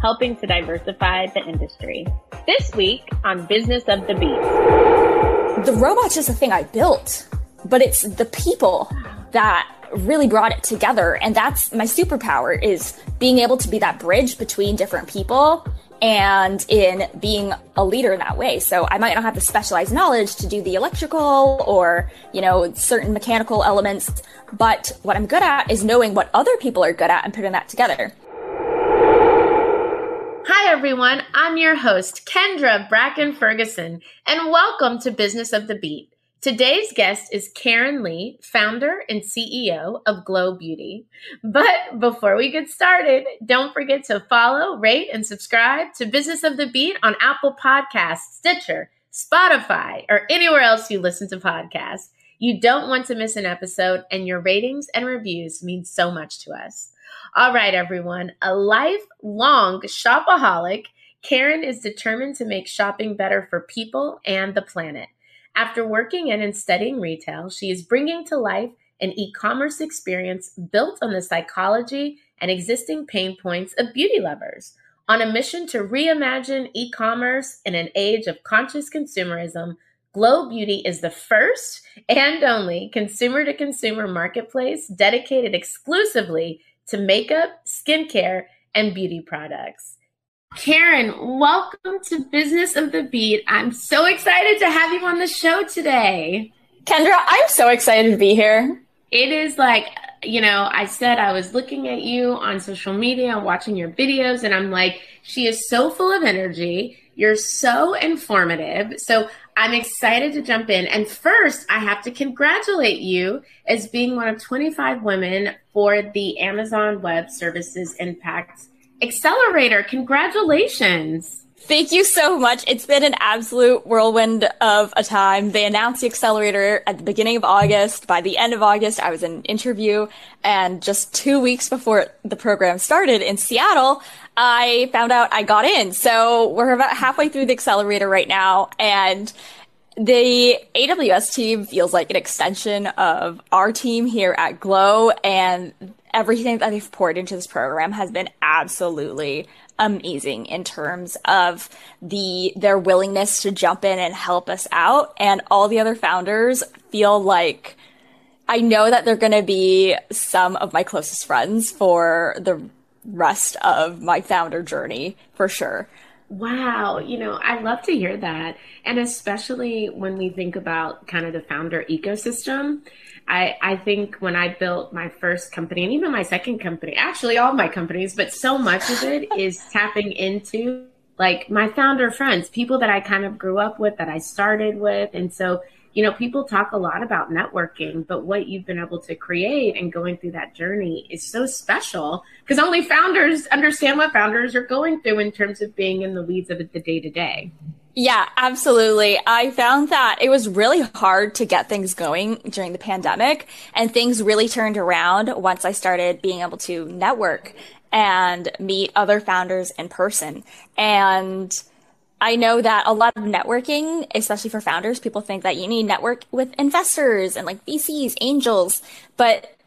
helping to diversify the industry. This week on Business of the Beat. The robot's just a thing I built, but it's the people that really brought it together. And that's my superpower is being able to be that bridge between different people and in being a leader in that way. So I might not have the specialized knowledge to do the electrical or, you know, certain mechanical elements, but what I'm good at is knowing what other people are good at and putting that together. Hi, everyone. I'm your host, Kendra Bracken Ferguson, and welcome to Business of the Beat. Today's guest is Karen Lee, founder and CEO of GLOU Beauty. But before we get started, don't forget to follow, rate, and subscribe to Business of the Beat on Apple Podcasts, Stitcher, Spotify, or anywhere else you listen to podcasts. You don't want to miss an episode, and your ratings and reviews mean so much to us. All right, everyone. A lifelong shopaholic, Karen is determined to make shopping better for people and the planet. After working in and studying retail, she is bringing to life an e commerce experience built on the psychology and existing pain points of beauty lovers. On a mission to reimagine e commerce in an age of conscious consumerism, GLOU Beauty is the first and only consumer to consumer marketplace dedicated exclusively to makeup, skincare, and beauty products. Karen, welcome to Business of the Beat. I'm so excited to have you on the show today. Kendra, I'm so excited to be here. It is like, you know, I said I was looking at you on social media, watching your videos, and I'm like, she is so full of energy. You're so informative. So I'm excited to jump in. And first, I have to congratulate you as being one of 25 women for the Amazon Web Services Impact Accelerator. Congratulations. Thank you so much. It's been an absolute whirlwind of a time. They announced the accelerator at the beginning of August. By the end of August, I was in an interview. And just two weeks before the program started in Seattle, I found out I got in. So we're about halfway through the accelerator right now. And the AWS team feels like an extension of our team here at GLOU. And everything that they've poured into this program has been absolutely amazing in terms of the their willingness to jump in and help us out and all the other founders feel like I know that they're going to be some of my closest friends for the rest of my founder journey for sure. Wow, you know, I love to hear that. And especially when we think about kind of the founder ecosystem, I, I think when I built my first company and even my second company, actually all my companies, but so much of it is tapping into like my founder friends, people that I kind of grew up with, that I started with. And so you know, people talk a lot about networking, but what you've been able to create and going through that journey is so special because only founders understand what founders are going through in terms of being in the weeds of the day to day. Yeah, absolutely. I found that it was really hard to get things going during the pandemic and things really turned around once I started being able to network and meet other founders in person. And I know that a lot of networking, especially for founders, people think that you need network with investors and like VCs, angels, but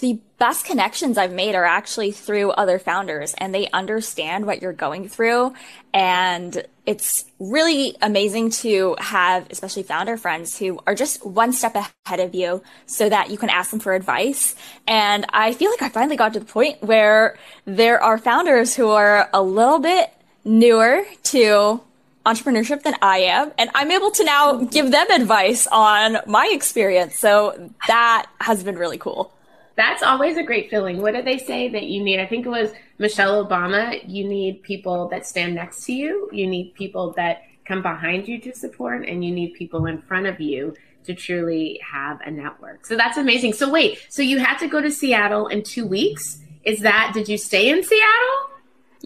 the best connections I've made are actually through other founders and they understand what you're going through. And it's really amazing to have, especially founder friends who are just one step ahead of you so that you can ask them for advice. And I feel like I finally got to the point where there are founders who are a little bit newer to entrepreneurship than I am, and I'm able to now give them advice on my experience. So that has been really cool. That's always a great feeling. What did they say that you need? I think it was Michelle Obama. You need people that stand next to you. You need people that come behind you to support, and you need people in front of you to truly have a network. So that's amazing. So wait, so you had to go to Seattle in two weeks. Is that, did you stay in Seattle?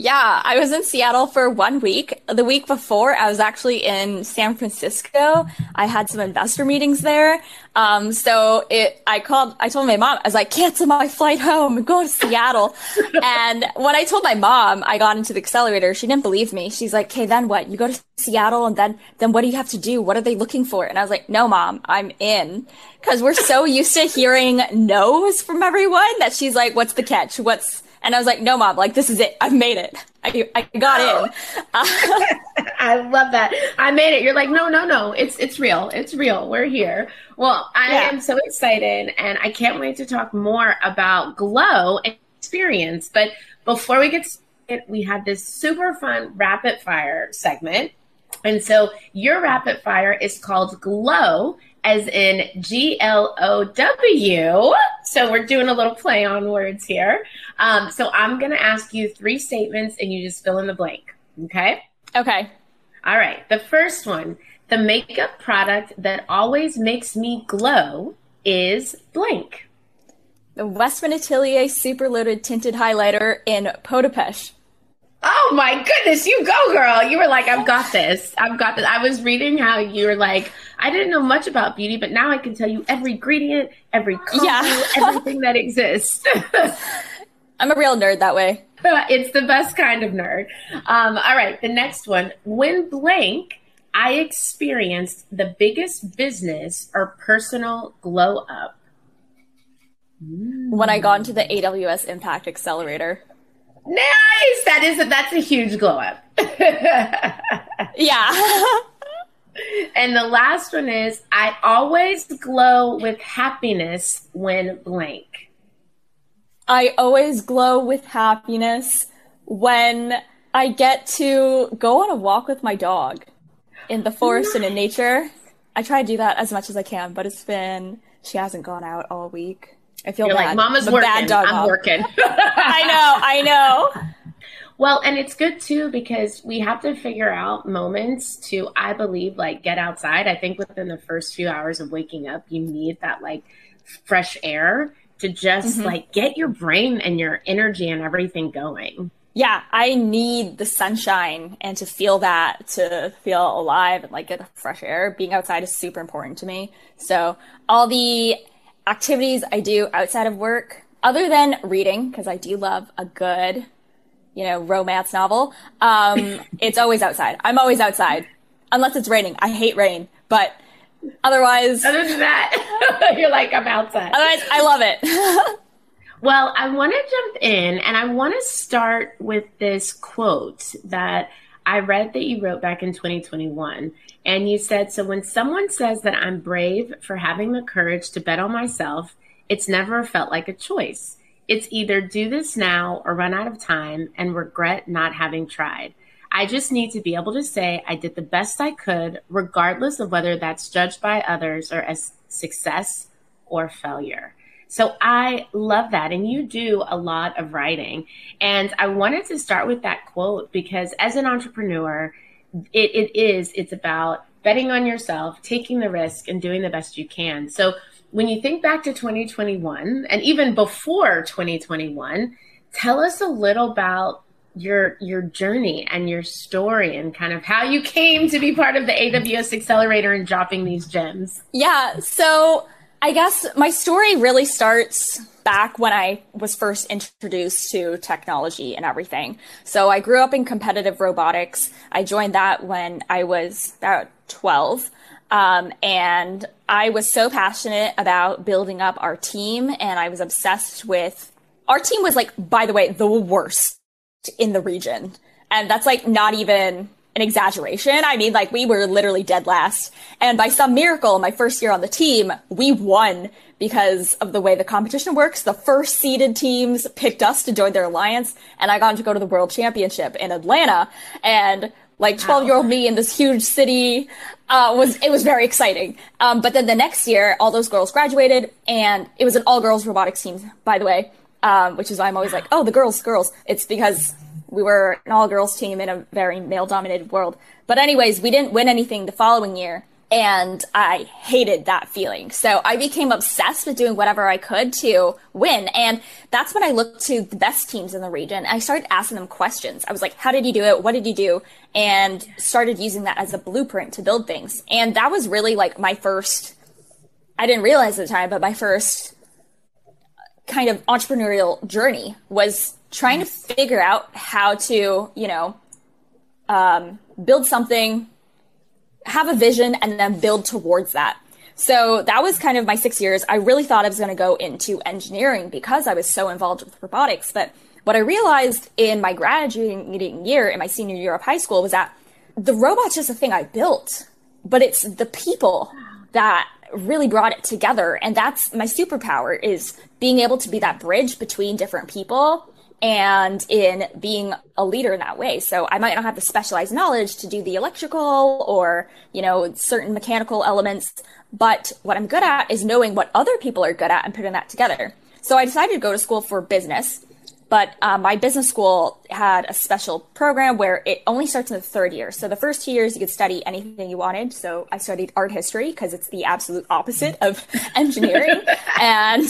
Yeah, I was in Seattle for one week. The week before, I was actually in San Francisco. I had some investor meetings there. Um, so it, I called, I told my mom, I was like, cancel my flight home and go to Seattle. and when I told my mom I got into the accelerator, she didn't believe me. She's like, okay, then what? You go to Seattle and then, then what do you have to do? What are they looking for? And I was like, no, mom, I'm in. Cause we're so used to hearing no's from everyone that she's like, what's the catch? What's, and I was like, no, mom, like, this is it. I've made it. I, I got in. I love that. I made it. You're like, no, no, no. It's, it's real. It's real. We're here. Well, I yeah. am so excited and I can't wait to talk more about GLOU experience. But before we get started, we have this super fun rapid fire segment. And so your rapid fire is called Glow as in G L O W. So we're doing a little play on words here. Um, so I'm going to ask you three statements and you just fill in the blank. Okay. Okay. All right. The first one the makeup product that always makes me glow is blank. The Westman Atelier Super Loaded Tinted Highlighter in d'Oeuf. Oh my goodness, you go, girl. You were like, I've got this. I've got this. I was reading how you were like, I didn't know much about beauty, but now I can tell you every ingredient, every color, yeah. everything that exists. I'm a real nerd that way. it's the best kind of nerd. Um, all right, the next one. When blank, I experienced the biggest business or personal glow up. When I got into the AWS Impact Accelerator. Nice. That is a, that's a huge glow up. yeah. and the last one is I always glow with happiness when blank. I always glow with happiness when I get to go on a walk with my dog in the forest nice. and in nature. I try to do that as much as I can, but it's been she hasn't gone out all week. I feel You're bad. like, Mama's I'm working. Bad dog I'm mom. working. I know. I know. Well, and it's good too because we have to figure out moments to, I believe, like get outside. I think within the first few hours of waking up, you need that like fresh air to just mm-hmm. like get your brain and your energy and everything going. Yeah, I need the sunshine and to feel that to feel alive and like get the fresh air. Being outside is super important to me. So, all the activities I do outside of work, other than reading, because I do love a good, you know, romance novel, um, it's always outside. I'm always outside, unless it's raining. I hate rain, but otherwise. Other than that, you're like, I'm outside. Otherwise, I love it. well, I want to jump in and I want to start with this quote that I read that you wrote back in 2021. And you said, So when someone says that I'm brave for having the courage to bet on myself, it's never felt like a choice. It's either do this now or run out of time and regret not having tried. I just need to be able to say I did the best I could, regardless of whether that's judged by others or as success or failure. So I love that. And you do a lot of writing. And I wanted to start with that quote because as an entrepreneur, it, it is, it's about betting on yourself, taking the risk, and doing the best you can. So when you think back to 2021 and even before 2021, tell us a little about your your journey and your story and kind of how you came to be part of the AWS accelerator and dropping these gems. Yeah, so I guess my story really starts back when I was first introduced to technology and everything. So I grew up in competitive robotics. I joined that when I was about 12. Um, and I was so passionate about building up our team and I was obsessed with our team was like, by the way, the worst in the region. And that's like not even an exaggeration. I mean, like we were literally dead last. And by some miracle, my first year on the team, we won because of the way the competition works. The first seeded teams picked us to join their alliance and I got to go to the world championship in Atlanta. And like 12 year old me in this huge city uh, was it was very exciting um, but then the next year all those girls graduated and it was an all girls robotics team by the way um, which is why i'm always like oh the girls girls it's because we were an all girls team in a very male dominated world. But anyways, we didn't win anything the following year. And I hated that feeling. So I became obsessed with doing whatever I could to win. And that's when I looked to the best teams in the region. I started asking them questions. I was like, how did you do it? What did you do? And started using that as a blueprint to build things. And that was really like my first, I didn't realize at the time, but my first kind of entrepreneurial journey was trying to figure out how to, you know, um, build something, have a vision, and then build towards that. So that was kind of my six years. I really thought I was going to go into engineering because I was so involved with robotics. But what I realized in my graduating year, in my senior year of high school, was that the robot's just a thing I built, but it's the people that really brought it together. And that's my superpower is being able to be that bridge between different people and in being a leader in that way. So I might not have the specialized knowledge to do the electrical or, you know, certain mechanical elements, but what I'm good at is knowing what other people are good at and putting that together. So I decided to go to school for business but um, my business school had a special program where it only starts in the third year. So the first two years you could study anything you wanted. So I studied art history because it's the absolute opposite of engineering. and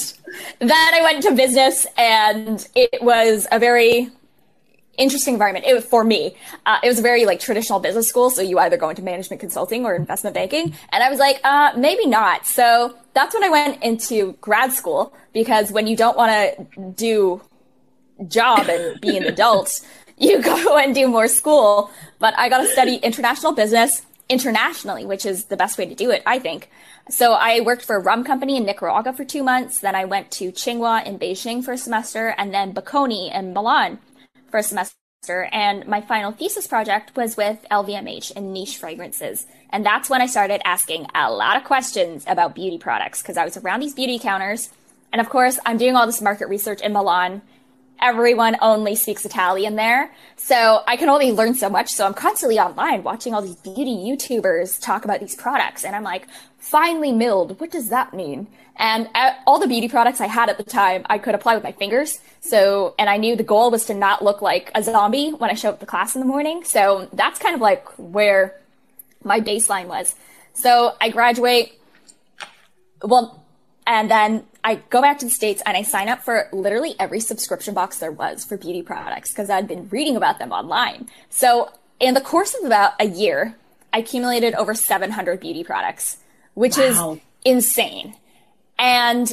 then I went to business, and it was a very interesting environment it, for me. Uh, it was a very like traditional business school, so you either go into management consulting or investment banking, and I was like, uh, maybe not. So that's when I went into grad school because when you don't want to do job and be an adult, you go and do more school. But I got to study international business internationally, which is the best way to do it, I think. So I worked for a rum company in Nicaragua for two months. Then I went to Tsinghua in Beijing for a semester and then Bocconi in Milan for a semester. And my final thesis project was with LVMH and niche fragrances. And that's when I started asking a lot of questions about beauty products because I was around these beauty counters. And of course, I'm doing all this market research in Milan everyone only speaks Italian there. So I can only learn so much. So I'm constantly online watching all these beauty YouTubers talk about these products. And I'm like, finely milled, what does that mean? And all the beauty products I had at the time, I could apply with my fingers. So, and I knew the goal was to not look like a zombie when I show up to class in the morning. So that's kind of like where my baseline was. So I graduate. Well, and then I go back to the States and I sign up for literally every subscription box there was for beauty products because I'd been reading about them online. So in the course of about a year, I accumulated over 700 beauty products, which wow. is insane. And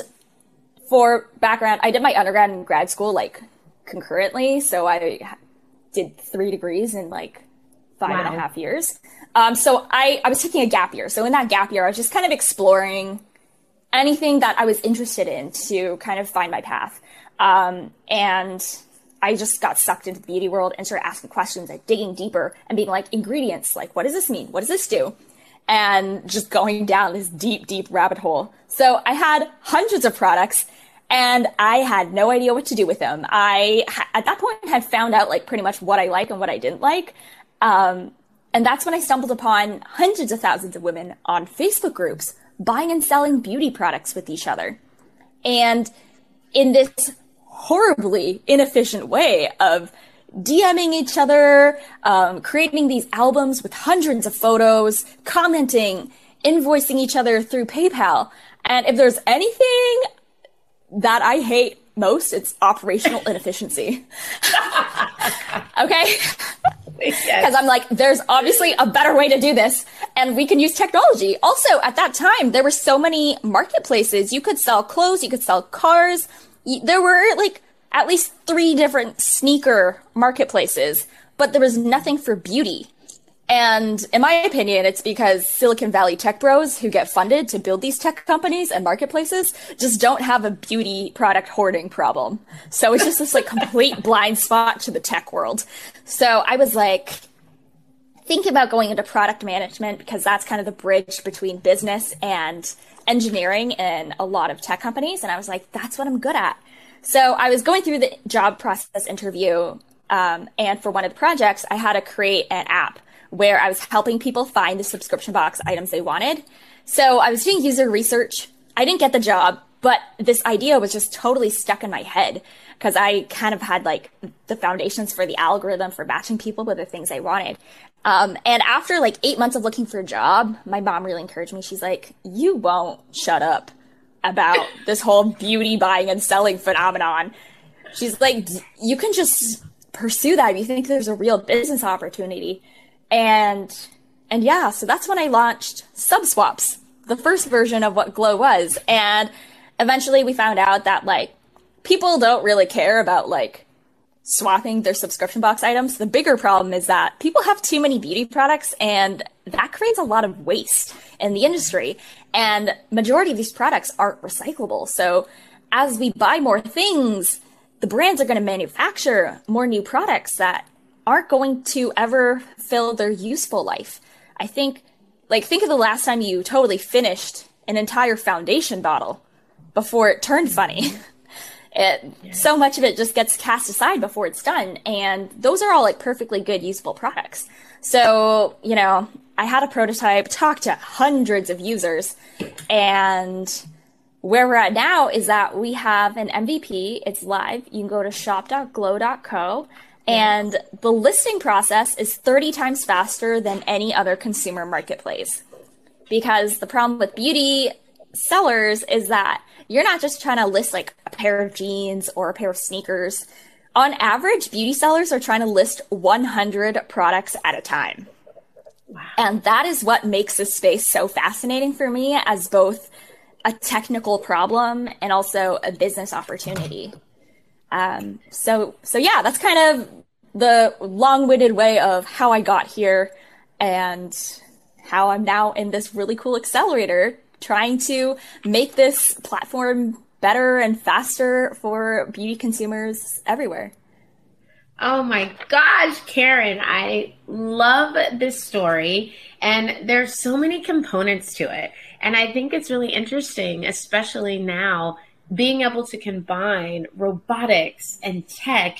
for background, I did my undergrad and grad school like concurrently. So I did three degrees in like five wow. and a half years. Um, so I, I was taking a gap year. So in that gap year, I was just kind of exploring anything that I was interested in to kind of find my path. Um, and I just got sucked into the beauty world and started asking questions, like digging deeper and being like, ingredients, like, what does this mean? What does this do? And just going down this deep, deep rabbit hole. So I had hundreds of products and I had no idea what to do with them. I, at that point, had found out like pretty much what I like and what I didn't like. Um, and that's when I stumbled upon hundreds of thousands of women on Facebook groups buying and selling beauty products with each other. And in this horribly inefficient way of DMing each other, um, creating these albums with hundreds of photos, commenting, invoicing each other through PayPal. And if there's anything that I hate most, it's operational inefficiency. okay? Because yes. I'm like, there's obviously a better way to do this, and we can use technology. Also, at that time, there were so many marketplaces. You could sell clothes, you could sell cars. There were like at least three different sneaker marketplaces, but there was nothing for beauty. And in my opinion, it's because Silicon Valley tech bros who get funded to build these tech companies and marketplaces just don't have a beauty product hoarding problem. So it's just this like complete blind spot to the tech world. So I was like, thinking about going into product management because that's kind of the bridge between business and engineering in a lot of tech companies. And I was like, that's what I'm good at. So I was going through the job process interview. Um, and for one of the projects, I had to create an app where I was helping people find the subscription box items they wanted. So I was doing user research. I didn't get the job, but this idea was just totally stuck in my head because I kind of had like the foundations for the algorithm for matching people with the things I wanted. Um, and after like eight months of looking for a job, my mom really encouraged me. She's like, you won't shut up about this whole beauty buying and selling phenomenon. She's like, you can just pursue that if you think there's a real business opportunity. And, and yeah, so that's when I launched Subswaps, the first version of what GLOU was. And eventually we found out that like people don't really care about like swapping their subscription box items. The bigger problem is that people have too many beauty products and that creates a lot of waste in the industry. And majority of these products aren't recyclable. So as we buy more things, the brands are going to manufacture more new products that aren't going to ever fill their useful life. I think, like, think of the last time you totally finished an entire foundation bottle before it turned funny. It, yeah. So much of it just gets cast aside before it's done. And those are all like perfectly good, useful products. So, you know, I had a prototype, talked to hundreds of users, and where we're at now is that we have an MVP. It's live. You can go to shop.glou.co. And the listing process is 30 times faster than any other consumer marketplace. Because the problem with beauty sellers is that you're not just trying to list like a pair of jeans or a pair of sneakers. On average, beauty sellers are trying to list 100 products at a time. Wow. And that is what makes this space so fascinating for me as both a technical problem and also a business opportunity. Um, so, so yeah, that's kind of the long-winded way of how I got here and how I'm now in this really cool accelerator trying to make this platform better and faster for beauty consumers everywhere. Oh my gosh, Karen, I love this story. And there's so many components to it. And I think it's really interesting, especially now, being able to combine robotics and tech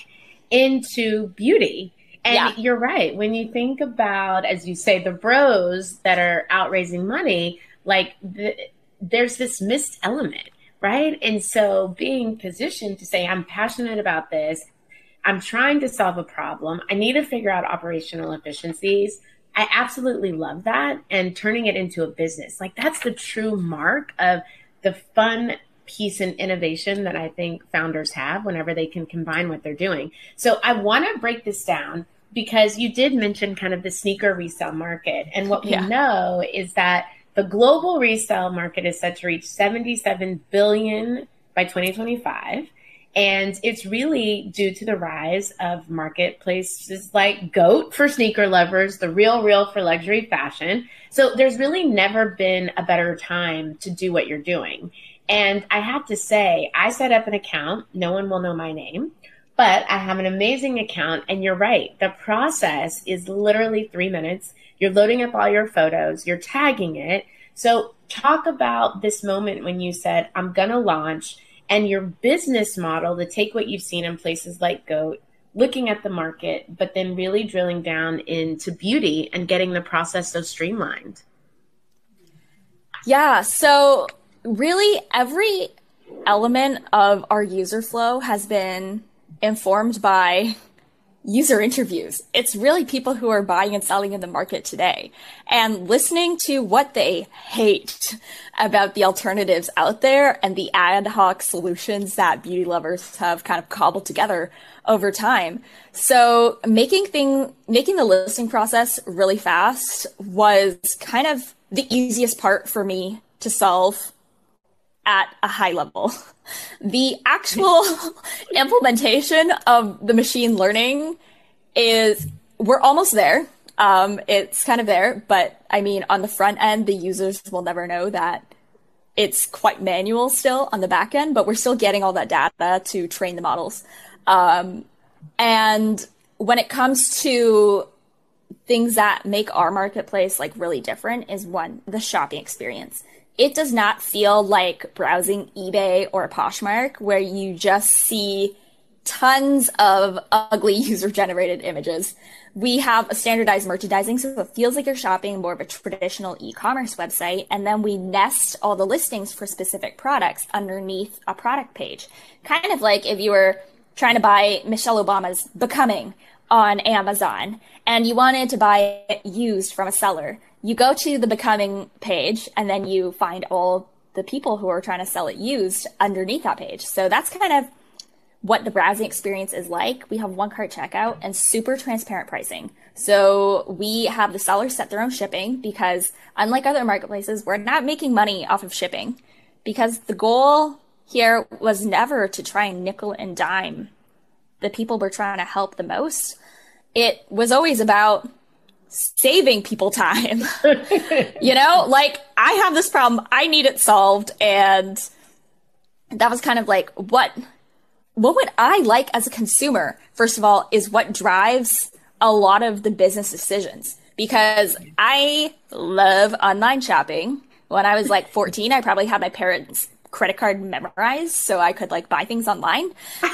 into beauty. And yeah. you're right. When you think about, as you say, the bros that are out raising money, like the, there's this missed element, right? And so being positioned to say, I'm passionate about this, I'm trying to solve a problem, I need to figure out operational efficiencies. I absolutely love that. And turning it into a business, like that's the true mark of the fun piece and innovation that I think founders have whenever they can combine what they're doing. So I want to break this down because you did mention kind of the sneaker resale market. And what we yeah. know is that the global resale market is set to reach 77 billion by 2025. And it's really due to the rise of marketplaces like GOAT for sneaker lovers, the Real Real for luxury fashion. So there's really never been a better time to do what you're doing. And I have to say, I set up an account. No one will know my name, but I have an amazing account. And you're right. The process is literally three minutes. You're loading up all your photos, you're tagging it. So, talk about this moment when you said, I'm going to launch, and your business model to take what you've seen in places like GOAT, looking at the market, but then really drilling down into beauty and getting the process so streamlined. Yeah. So, really, every element of our user flow has been informed by user interviews. It's really people who are buying and selling in the market today and listening to what they hate about the alternatives out there and the ad hoc solutions that beauty lovers have kind of cobbled together over time. So making thing, making the listing process really fast was kind of the easiest part for me to solve at a high level. The actual implementation of the machine learning is we're almost there. Um, it's kind of there, but I mean, on the front end, the users will never know that it's quite manual still on the back end, but we're still getting all that data to train the models. Um, and when it comes to things that make our marketplace like really different is one, the shopping experience. It does not feel like browsing eBay or Poshmark where you just see tons of ugly user generated images. We have a standardized merchandising, so it feels like you're shopping more of a traditional e commerce website. And then we nest all the listings for specific products underneath a product page. Kind of like if you were trying to buy Michelle Obama's Becoming on Amazon and you wanted to buy it used from a seller. You go to the Becoming page and then you find all the people who are trying to sell it used underneath that page. So that's kind of what the browsing experience is like. We have one cart checkout and super transparent pricing. So we have the sellers set their own shipping because unlike other marketplaces, we're not making money off of shipping because the goal here was never to try and nickel and dime the people we're trying to help the most. It was always about saving people time. you know, like I have this problem, I need it solved and that was kind of like what what would I like as a consumer, first of all, is what drives a lot of the business decisions because I love online shopping. When I was like 14, I probably had my parents' credit card memorized so I could like buy things online,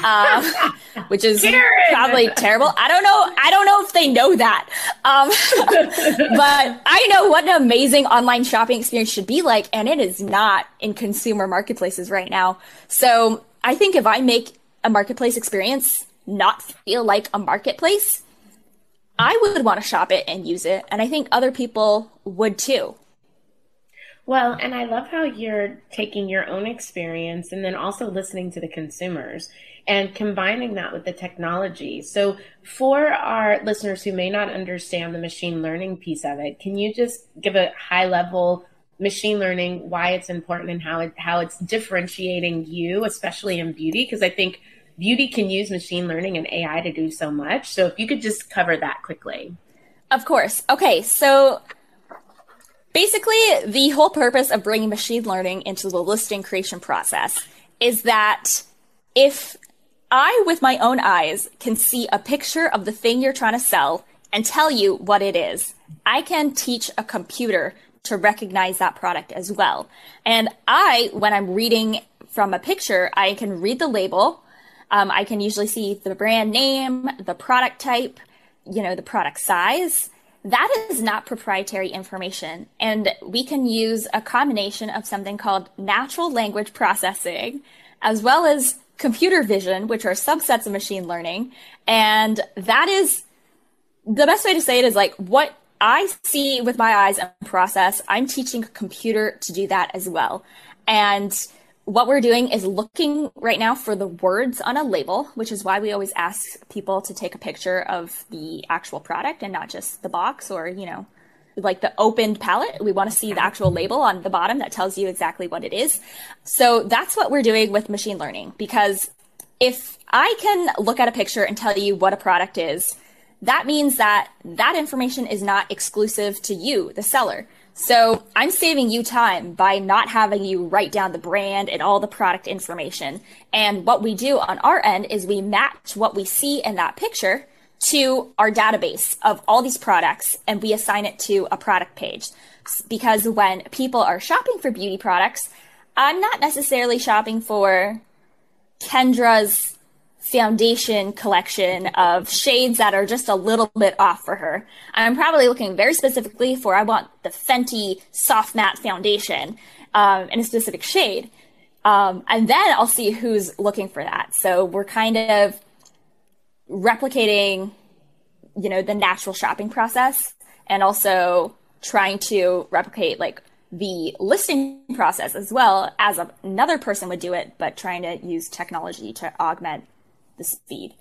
um, which is Karen. probably terrible. I don't know. I don't know if they know that. Um, but I know what an amazing online shopping experience should be like, and it is not in consumer marketplaces right now. So I think if I make a marketplace experience not feel like a marketplace, I would want to shop it and use it. And I think other people would too. Well, and I love how you're taking your own experience and then also listening to the consumers and combining that with the technology. So, for our listeners who may not understand the machine learning piece of it, can you just give a high level machine learning, why it's important and how it how it's differentiating you, especially in beauty? Because I think beauty can use machine learning and AI to do so much. So if you could just cover that quickly. Of course. Okay, so basically the whole purpose of bringing machine learning into the listing creation process is that if I, with my own eyes, can see a picture of the thing you're trying to sell and tell you what it is, I can teach a computer to recognize that product as well. And I, when I'm reading from a picture, I can read the label, um, I can usually see the brand name, the product type, you know, the product size. That is not proprietary information. And we can use a combination of something called natural language processing, as well as computer vision, which are subsets of machine learning. And that is the best way to say it is like what I see with my eyes and process, I'm teaching a computer to do that as well. And what we're doing is looking right now for the words on a label, which is why we always ask people to take a picture of the actual product and not just the box or, you know, like the opened palette. We want to see the actual label on the bottom that tells you exactly what it is. So that's what we're doing with machine learning because if I can look at a picture and tell you what a product is, that means that that information is not exclusive to you, the seller. So I'm saving you time by not having you write down the brand and all the product information. And what we do on our end is we match what we see in that picture to our database of all these products and we assign it to a product page. Because when people are shopping for beauty products, I'm not necessarily shopping for Kendra's foundation collection of shades that are just a little bit off for her. I'm probably looking very specifically for I want the Fenty soft matte foundation um, in a specific shade. Um, and then I'll see who's looking for that. So we're kind of replicating, you know, the natural shopping process and also trying to replicate like the listing process as well as another person would do it, but trying to use technology to augment the speed.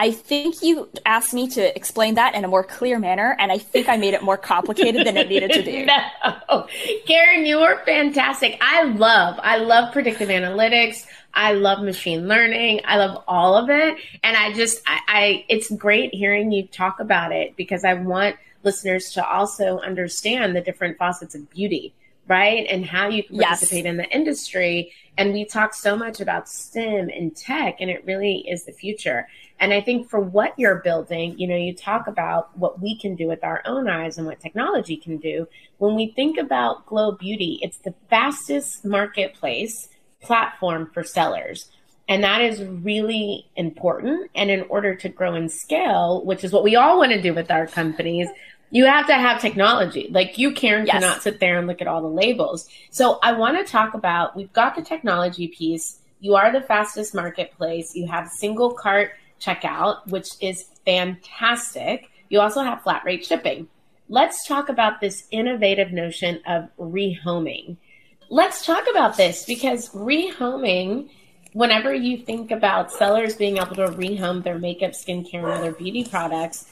I think you asked me to explain that in a more clear manner, and I think I made it more complicated than it needed to be. no, Karen, you were fantastic. I love, I love predictive analytics. I love machine learning. I love all of it, and I just, I, I it's great hearing you talk about it because I want listeners to also understand the different facets of beauty right? And how you can participate yes. in the industry. And we talk so much about STEM and tech, and it really is the future. And I think for what you're building, you know, you talk about what we can do with our own eyes and what technology can do. When we think about GLOU Beauty, it's the fastest marketplace platform for sellers. And that is really important. And in order to grow and scale, which is what we all want to do with our companies, you have to have technology. Like you, Karen, yes. cannot sit there and look at all the labels. So I want to talk about we've got the technology piece. You are the fastest marketplace. You have single cart checkout, which is fantastic. You also have flat rate shipping. Let's talk about this innovative notion of rehoming. Let's talk about this because rehoming, whenever you think about sellers being able to rehome their makeup, skincare, and other beauty products,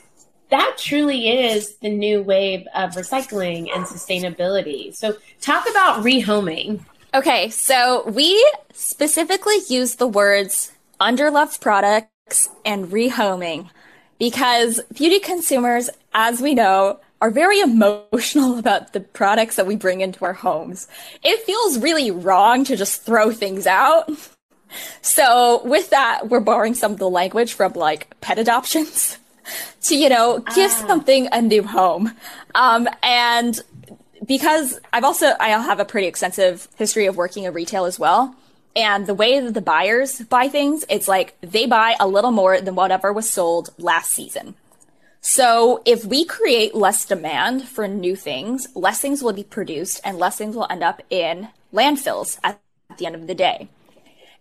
that truly is the new wave of recycling and sustainability. So, talk about rehoming. Okay, so we specifically use the words underloved products and rehoming because beauty consumers, as we know, are very emotional about the products that we bring into our homes. It feels really wrong to just throw things out. So, with that, we're borrowing some of the language from like pet adoptions. to, you know, give ah. something a new home. Um, and because I've also, I have a pretty extensive history of working in retail as well. And the way that the buyers buy things, it's like they buy a little more than whatever was sold last season. So if we create less demand for new things, less things will be produced and less things will end up in landfills at the end of the day.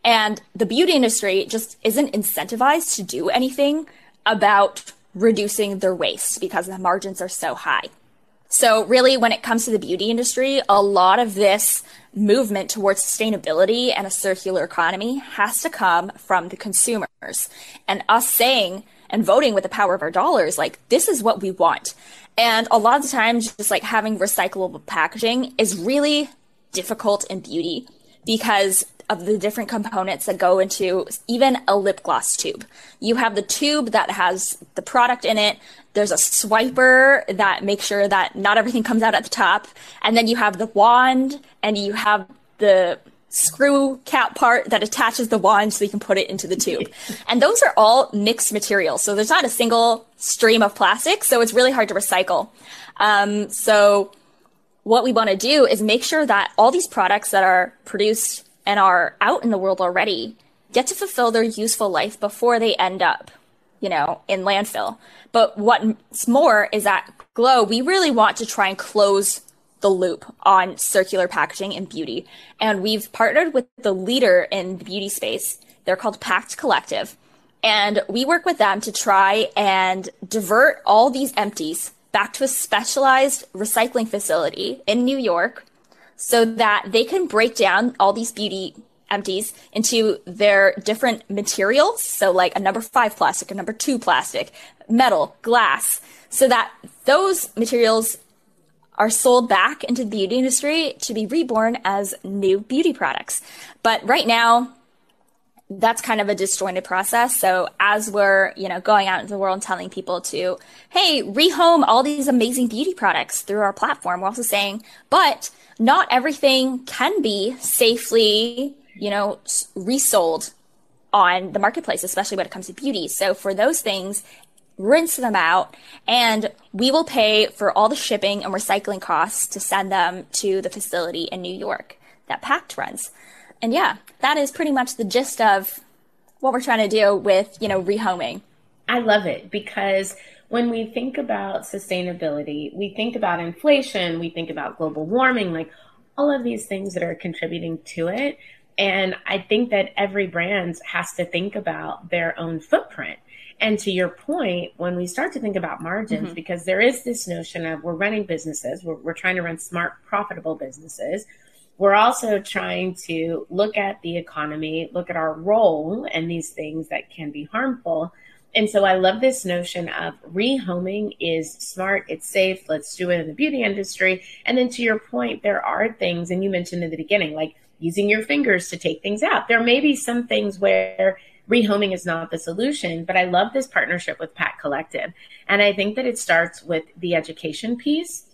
And the beauty industry just isn't incentivized to do anything about reducing their waste because the margins are so high. So really, when it comes to the beauty industry, a lot of this movement towards sustainability and a circular economy has to come from the consumers and us saying and voting with the power of our dollars, like, this is what we want. And a lot of the times, just like having recyclable packaging is really difficult in beauty because of the different components that go into even a lip gloss tube. You have the tube that has the product in it. There's a swiper that makes sure that not everything comes out at the top. And then you have the wand and you have the screw cap part that attaches the wand so you can put it into the tube. And those are all mixed materials. So there's not a single stream of plastic. So it's really hard to recycle. Um, so what we want to do is make sure that all these products that are produced and are out in the world already get to fulfill their useful life before they end up, you know, in landfill. But what's more is that GLOU, we really want to try and close the loop on circular packaging and beauty. And we've partnered with the leader in the beauty space. They're called Pact Collective. And we work with them to try and divert all these empties back to a specialized recycling facility in New York so that they can break down all these beauty empties into their different materials. So like a number five plastic, a number two plastic, metal, glass, so that those materials are sold back into the beauty industry to be reborn as new beauty products. But right now, that's kind of a disjointed process. So as we're, you know, going out into the world and telling people to, hey, rehome all these amazing beauty products through our platform, we're also saying, but not everything can be safely, you know, resold on the marketplace, especially when it comes to beauty. So for those things, rinse them out and we will pay for all the shipping and recycling costs to send them to the facility in New York that Pact runs. And yeah, that is pretty much the gist of what we're trying to do with, you know, rehoming. I love it because when we think about sustainability, we think about inflation, we think about global warming, like all of these things that are contributing to it. And I think that every brand has to think about their own footprint. And to your point, when we start to think about margins, mm-hmm. because there is this notion of we're running businesses, we're, we're trying to run smart, profitable businesses. We're also trying to look at the economy, look at our role and these things that can be harmful. And so I love this notion of rehoming is smart, it's safe, let's do it in the beauty industry. And then to your point, there are things, and you mentioned in the beginning, like using your fingers to take things out. There may be some things where rehoming is not the solution, but I love this partnership with Pact Collective. And I think that it starts with the education piece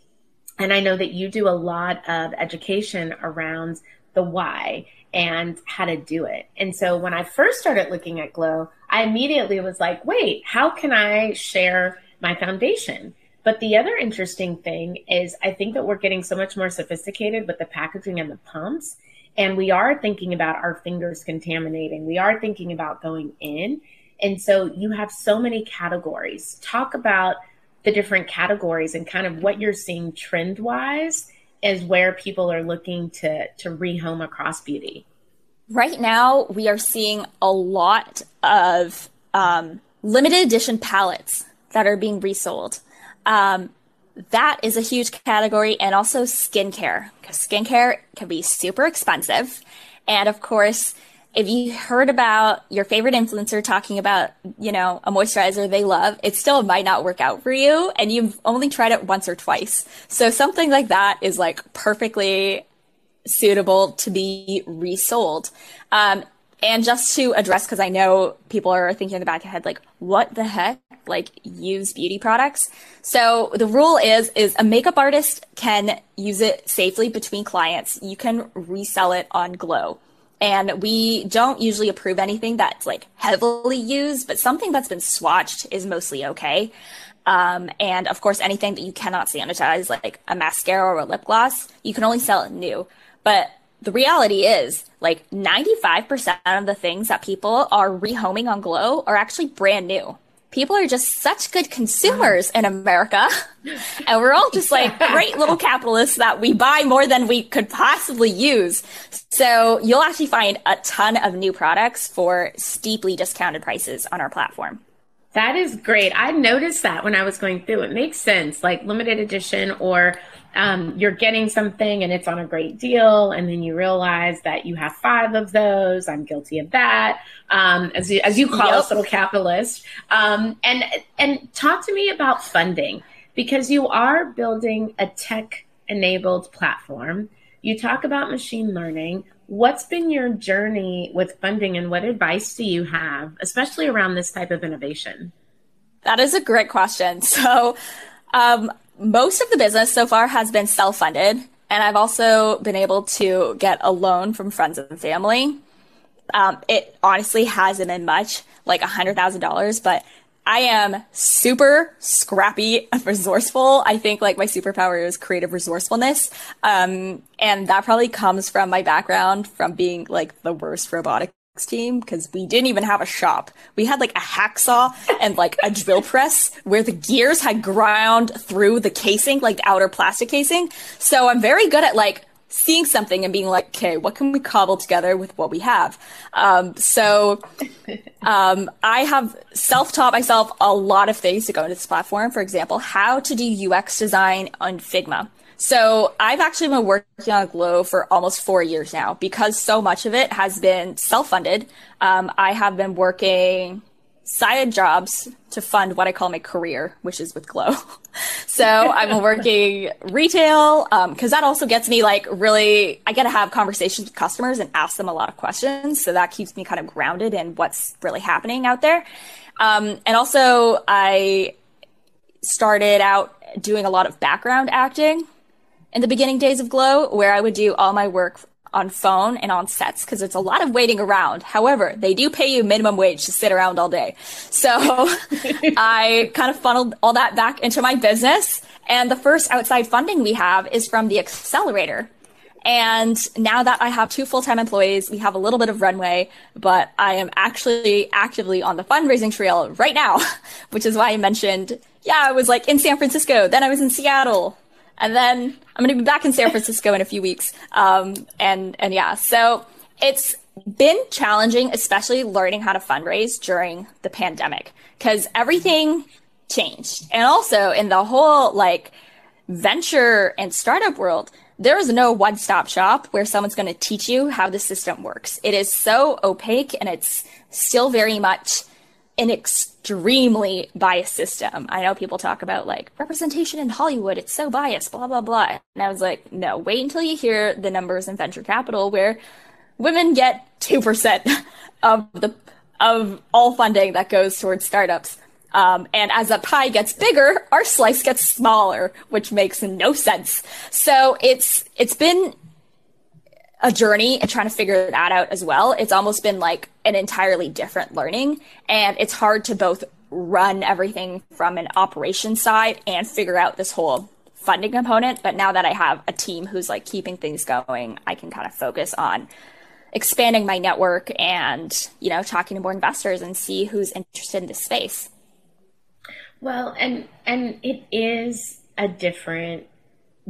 And I know that you do a lot of education around the why and how to do it. And so when I first started looking at GLOU, I immediately was like, wait, how can I share my foundation? But the other interesting thing is, I think that we're getting so much more sophisticated with the packaging and the pumps. And we are thinking about our fingers contaminating. We are thinking about going in. And so you have so many categories. Talk about the different categories and kind of what you're seeing trend wise is where people are looking to to rehome across beauty. Right now, we are seeing a lot of um, limited edition palettes that are being resold. Um, that is a huge category, and also skincare because skincare can be super expensive, and of course, if you heard about your favorite influencer talking about, you know, a moisturizer they love, it still might not work out for you and you've only tried it once or twice. So something like that is like perfectly suitable to be resold. Um, and just to address, because I know people are thinking in the back of head, like, what the heck? Like, use beauty products. So the rule is, is a makeup artist can use it safely between clients. You can resell it on GLOU. And we don't usually approve anything that's like heavily used, but something that's been swatched is mostly okay. Um, and of course, anything that you cannot sanitize, like a mascara or a lip gloss, you can only sell it new. But the reality is, like 95% of the things that people are rehoming on GLOU are actually brand new people are just such good consumers in America. And we're all just like great little capitalists that we buy more than we could possibly use. So you'll actually find a ton of new products for steeply discounted prices on our platform. That is great. I noticed that when I was going through. It makes sense, like limited edition or um, you're getting something and it's on a great deal, and then you realize that you have five of those. I'm guilty of that, um, as you, as you call yep. us, little capitalist. Um, and and talk to me about funding because you are building a tech enabled platform. You talk about machine learning. What's been your journey with funding, and what advice do you have, especially around this type of innovation? That is a great question. So, um, most of the business so far has been self funded. And I've also been able to get a loan from friends and family. Um, it honestly hasn't been much, like a $100,000, but I am super scrappy and resourceful. I think like my superpower is creative resourcefulness. Um, and that probably comes from my background from being like the worst robotic team because we didn't even have a shop. We had like a hacksaw and like a drill press where the gears had ground through the casing, like the outer plastic casing. So I'm very good at like seeing something and being like, okay, what can we cobble together with what we have? Um, so um, I have self-taught myself a lot of things to go into this platform. For example, how to do UX design on Figma. So I've actually been working on GLOU for almost four years now because so much of it has been self-funded. Um, I have been working side jobs to fund what I call my career, which is with GLOU. so I'm working retail because um, that also gets me like really. I get to have conversations with customers and ask them a lot of questions, so that keeps me kind of grounded in what's really happening out there. Um, and also, I started out doing a lot of background acting in the beginning days of GLOU, where I would do all my work on phone and on sets because it's a lot of waiting around. However, they do pay you minimum wage to sit around all day. So I kind of funneled all that back into my business. And the first outside funding we have is from the accelerator. And now that I have two full-time employees, we have a little bit of runway, but I am actually actively on the fundraising trail right now, which is why I mentioned, yeah, I was like in San Francisco, then I was in Seattle, and then I'm going to be back in San Francisco in a few weeks. Um, and and yeah, so it's been challenging, especially learning how to fundraise during the pandemic because everything changed, and also in the whole like venture and startup world. There is no one stop shop where someone's going to teach you how the system works. It is so opaque and it's still very much an extremely biased system. I know people talk about like representation in Hollywood, it's so biased, blah, blah, blah. And I was like, no, wait until you hear the numbers in venture capital where women get 2% of the, of all funding that goes towards startups. Um, and as that pie gets bigger, our slice gets smaller, which makes no sense. So it's it's been a journey and trying to figure that out as well. It's almost been like an entirely different learning, and it's hard to both run everything from an operation side and figure out this whole funding component. But now that I have a team who's like keeping things going, I can kind of focus on expanding my network and you know talking to more investors and see who's interested in this space. Well, and and it is a different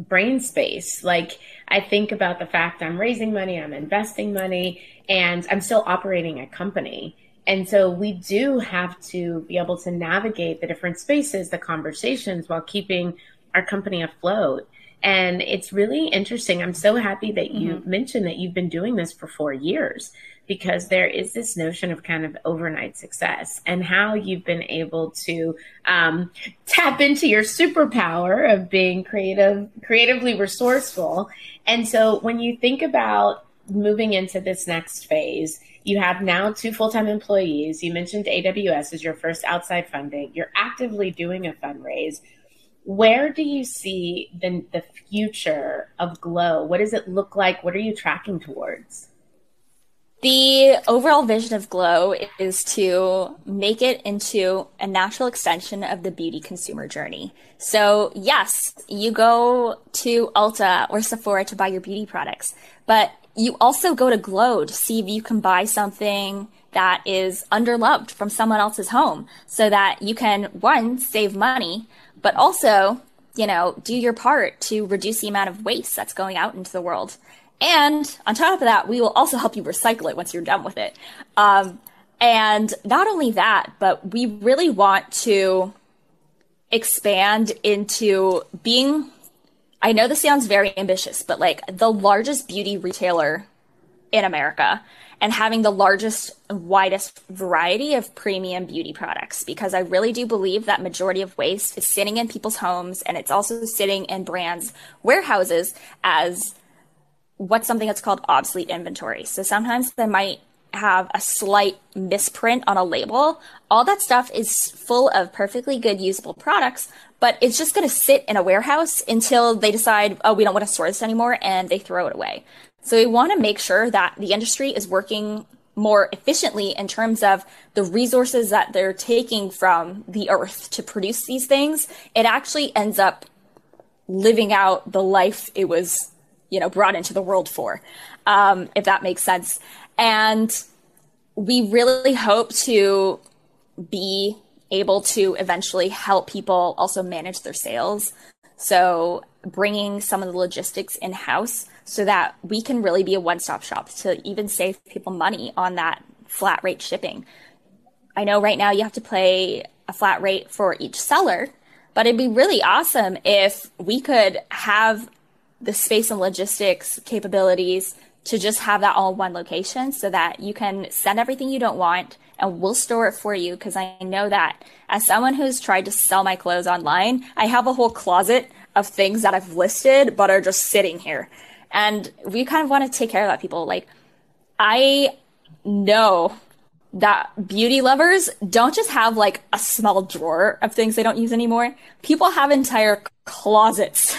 brain space. Like I think about the fact I'm raising money, I'm investing money, and I'm still operating a company. And so we do have to be able to navigate the different spaces, the conversations while keeping our company afloat. And it's really interesting. I'm so happy that you mm-hmm. mentioned that you've been doing this for four years because there is this notion of kind of overnight success and how you've been able to um, tap into your superpower of being creative, creatively resourceful. And so when you think about moving into this next phase, you have now two full time employees. You mentioned AWS as your first outside funding. You're actively doing a fundraise. Where do you see the, the future of GLOU? What does it look like? What are you tracking towards? The overall vision of GLOU is to make it into a natural extension of the beauty consumer journey. So, yes, you go to Ulta or Sephora to buy your beauty products, but you also go to GLOU to see if you can buy something that is underloved from someone else's home so that you can, one, save money, but also, you know, do your part to reduce the amount of waste that's going out into the world. And on top of that, we will also help you recycle it once you're done with it. Um, and not only that, but we really want to expand into being, I know this sounds very ambitious, but like the largest beauty retailer in America and having the largest widest variety of premium beauty products because I really do believe that majority of waste is sitting in people's homes and it's also sitting in brands warehouses as what's something that's called obsolete inventory. So sometimes they might have a slight misprint on a label. All that stuff is full of perfectly good usable products, but it's just going to sit in a warehouse until they decide, oh, we don't want to store this anymore and they throw it away. So we want to make sure that the industry is working more efficiently in terms of the resources that they're taking from the earth to produce these things. It actually ends up living out the life it was you know, brought into the world for, um, if that makes sense. And we really hope to be able to eventually help people also manage their sales. So bringing some of the logistics in house so that we can really be a one stop shop to even save people money on that flat rate shipping. I know right now you have to pay a flat rate for each seller, but it'd be really awesome if we could have the space and logistics capabilities to just have that all in one location so that you can send everything you don't want and we'll store it for you because I know that as someone who's tried to sell my clothes online, I have a whole closet of things that I've listed but are just sitting here. And we kind of want to take care of that people. Like I know that beauty lovers don't just have like a small drawer of things they don't use anymore. People have entire closets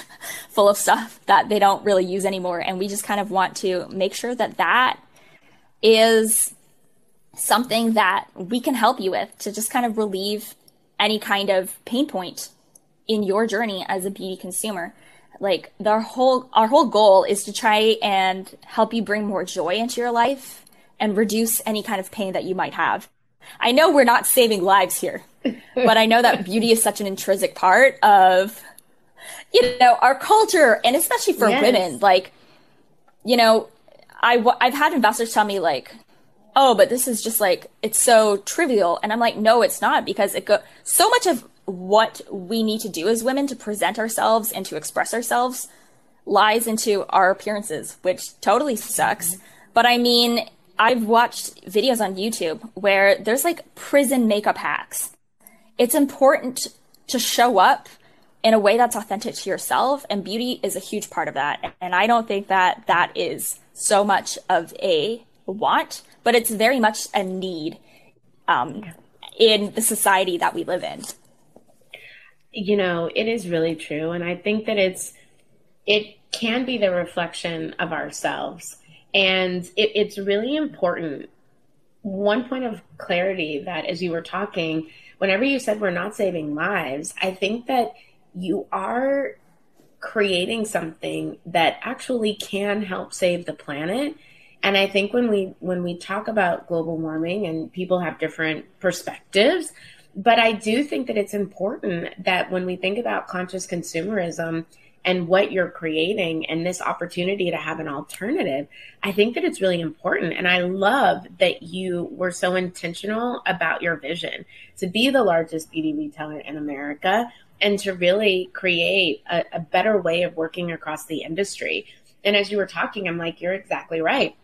full of stuff that they don't really use anymore. And we just kind of want to make sure that that is something that we can help you with to just kind of relieve any kind of pain point in your journey as a beauty consumer. Like our whole our whole goal is to try and help you bring more joy into your life and reduce any kind of pain that you might have. I know we're not saving lives here, but I know that beauty is such an intrinsic part of you know, our culture, and especially for yes. women, like, you know, I, I've had investors tell me like, oh, but this is just like, it's so trivial. And I'm like, no, it's not because it go, so much of what we need to do as women to present ourselves and to express ourselves lies into our appearances, which totally sucks. But I mean, I've watched videos on YouTube where there's like prison makeup hacks. It's important to show up in a way that's authentic to yourself. And beauty is a huge part of that. And I don't think that that is so much of a want, but it's very much a need. Um, in the society that we live in. You know, it is really true. And I think that it's, it can be the reflection of ourselves. And it, it's really important. One point of clarity that as you were talking, whenever you said we're not saving lives, I think that you are creating something that actually can help save the planet and i think when we when we talk about global warming and people have different perspectives but i do think that it's important that when we think about conscious consumerism and what you're creating and this opportunity to have an alternative, I think that it's really important. And I love that you were so intentional about your vision to be the largest beauty retailer in America and to really create a, a better way of working across the industry. And as you were talking, I'm like, you're exactly right.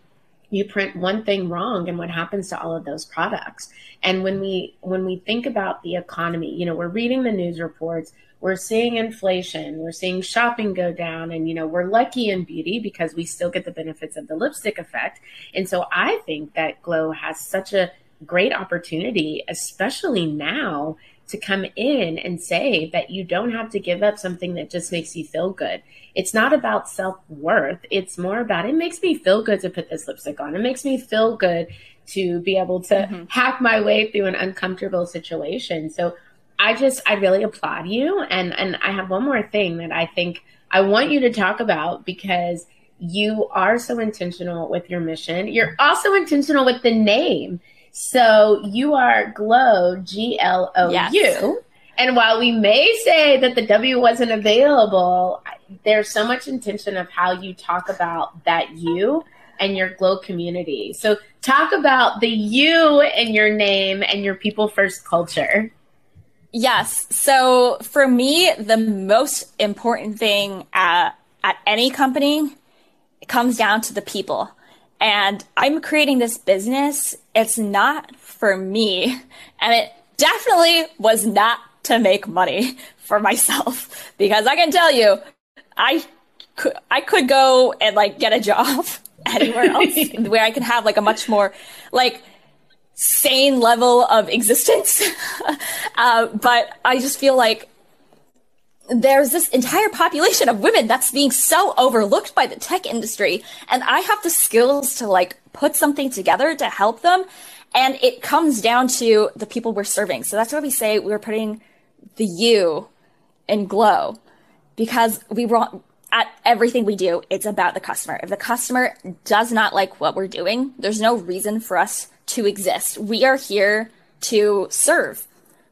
You print one thing wrong and what happens to all of those products? And when we when we think about the economy you know we're reading the news reports we're seeing inflation we're seeing shopping go down and you know we're lucky in beauty because we still get the benefits of the lipstick effect. And so i think that GLOU has such a great opportunity especially now to come in and say that you don't have to give up something that just makes you feel good. It's not about self worth. It's more about it makes me feel good to put this lipstick on. It makes me feel good to be able to mm-hmm. hack my way through an uncomfortable situation. So I just I really applaud you and and I have one more thing that I think I want you to talk about because you are so intentional with your mission. You're also intentional with the name. So you are GLOU, G L O U. And while we may say that the W wasn't available, there's so much intention of how you talk about that you and your GLOU community. So talk about the you and your name and your people first culture. Yes. So for me, the most important thing at, at any company comes down to the people. And I'm creating this business. It's not for me. And it definitely was not to make money for myself because I can tell you, I could, I could go and like get a job anywhere else where I can have like a much more like sane level of existence. uh, but I just feel like there's this entire population of women that's being so overlooked by the tech industry and i have the skills to like put something together to help them and it comes down to the people we're serving. So that's why we say we're putting the you in GLOU because we want at everything we do it's about the customer. If the customer does not like what we're doing there's no reason for us to exist. We are here to serve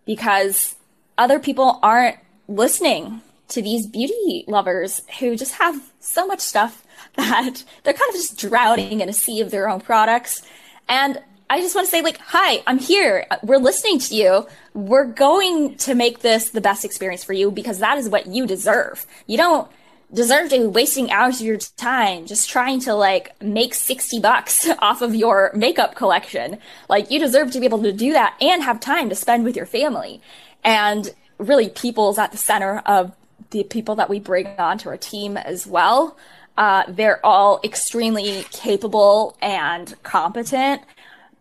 because other people aren't listening to these beauty lovers who just have so much stuff that they're kind of just drowning in a sea of their own products. And I just want to say, like, hi, I'm here. We're listening to you. We're going to make this the best experience for you because that is what you deserve. You don't deserve to be wasting hours of your time just trying to like make 60 bucks off of your makeup collection. Like you deserve to be able to do that and have time to spend with your family. And really people's at the center of the people that we bring onto our team as well. Uh, they're all extremely capable and competent,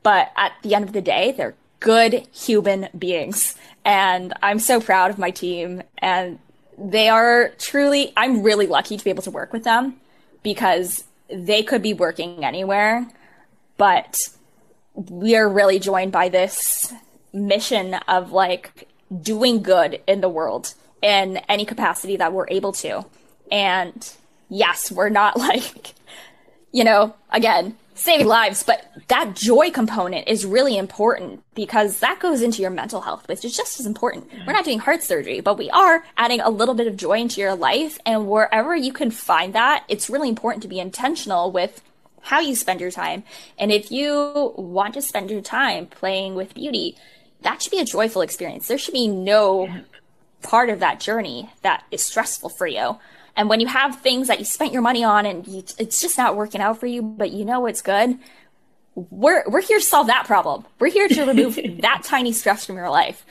but at the end of the day, they're good human beings. And I'm so proud of my team. And they are truly, I'm really lucky to be able to work with them because they could be working anywhere, but we are really joined by this mission of like doing good in the world in any capacity that we're able to. And yes, we're not like, you know, again, saving lives, but that joy component is really important because that goes into your mental health, which is just as important. We're not doing heart surgery, but we are adding a little bit of joy into your life. And wherever you can find that, it's really important to be intentional with how you spend your time. And if you want to spend your time playing with beauty, that should be a joyful experience. There should be no part of that journey that is stressful for you. And when you have things that you spent your money on and you, it's just not working out for you, but you know it's good, we're we're here to solve that problem. We're here to remove that tiny stress from your life.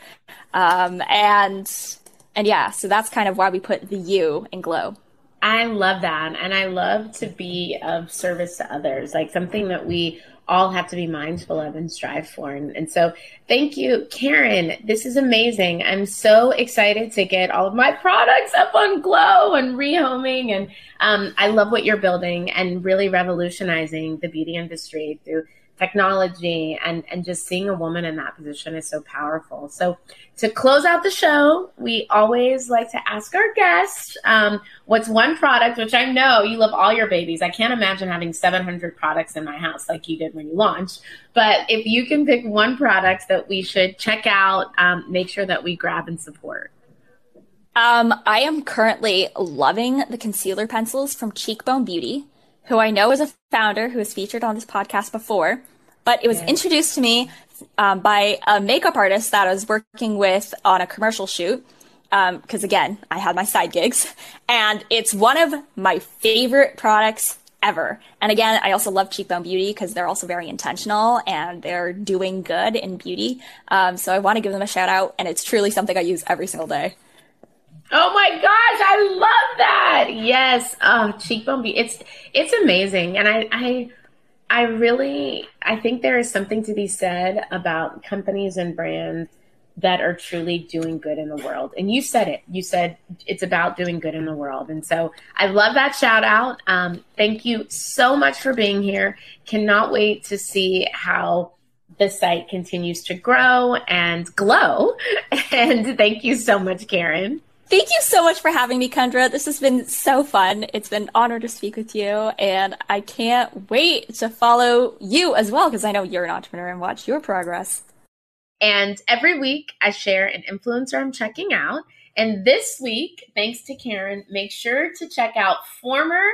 Um, and and yeah, so that's kind of why we put the U in GLOU. I love that. And I love to be of service to others, like something that we all have to be mindful of and strive for. And, and, so, thank you, Karen. This is amazing. I'm so excited to get all of my products up on GLOU and rehoming. And um, I love what you're building and really revolutionizing the beauty industry through technology and and just seeing a woman in that position is so powerful. So to close out the show we always like to ask our guests um, what's one product which i know you love all your babies. I can't imagine having 700 products in my house like you did when you launched. But if you can pick one product that we should check out um, make sure that we grab and support. Um, I am currently loving the concealer pencils from Cheekbone Beauty who I know is a founder who was featured on this podcast before, but it was yeah. introduced to me um, by a makeup artist that I was working with on a commercial shoot. Because um, again, I had my side gigs, and it's one of my favorite products ever. And again, I also love Cheekbone Beauty because they're also very intentional and they're doing good in beauty. Um, so I want to give them a shout out, and it's truly something I use every single day. Oh my gosh, I love that. Yes. Oh, cheekbone beauty. It's it's amazing. And I I I really I think there is something to be said about companies and brands that are truly doing good in the world. And you said it. You said it's about doing good in the world. And so I love that shout out. Um, thank you so much for being here. Cannot wait to see how the site continues to grow and glow. And thank you so much, Karen. Thank you so much for having me, Kendra. This has been so fun. It's been an honor to speak with you, and I can't wait to follow you as well because I know you're an entrepreneur and watch your progress. And every week, I share an influencer I'm checking out. And this week, thanks to Karen, make sure to check out former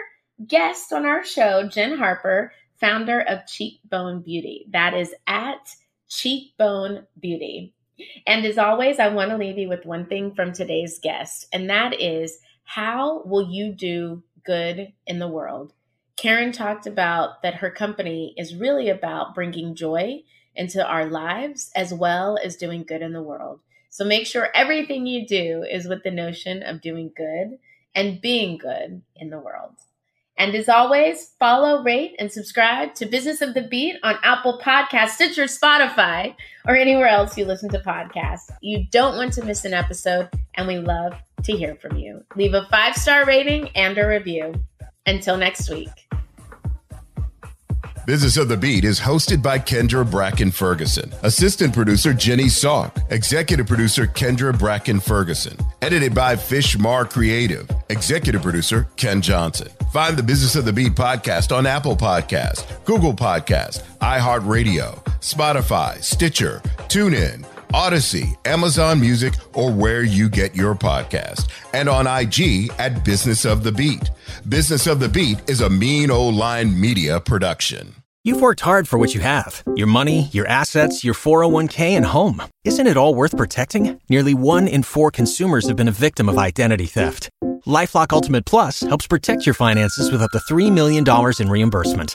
guest on our show, Jen Harper, founder of Cheekbone Beauty. That is at Cheekbone Beauty. And as always, I want to leave you with one thing from today's guest, and that is how will you do good in the world? Karen talked about that her company is really about bringing joy into our lives as well as doing good in the world. So make sure everything you do is with the notion of doing good and being good in the world. And as always, follow, rate, and subscribe to Business of the Beat on Apple Podcasts, Stitcher, Spotify, or anywhere else you listen to podcasts. You don't want to miss an episode, and we love to hear from you. Leave a five star rating and a review. Until next week. Business of the Beat is hosted by Kendra Bracken Ferguson, assistant producer Jenny Salk, executive producer Kendra Bracken Ferguson, edited by Fishmar Creative, executive producer Ken Johnson. Find the Business of the Beat podcast on Apple Podcast, Google Podcast, iHeartRadio, Spotify, Stitcher, TuneIn, Audacy, Amazon Music, or where you get your podcast. And on IG at Business of the Beat. Business of the Beat is a mean old line media production. You've worked hard for what you have your money, your assets, your 401k, and home. Isn't it all worth protecting? Nearly one in four consumers have been a victim of identity theft. LifeLock Ultimate Plus helps protect your finances with up to $3 million in reimbursement.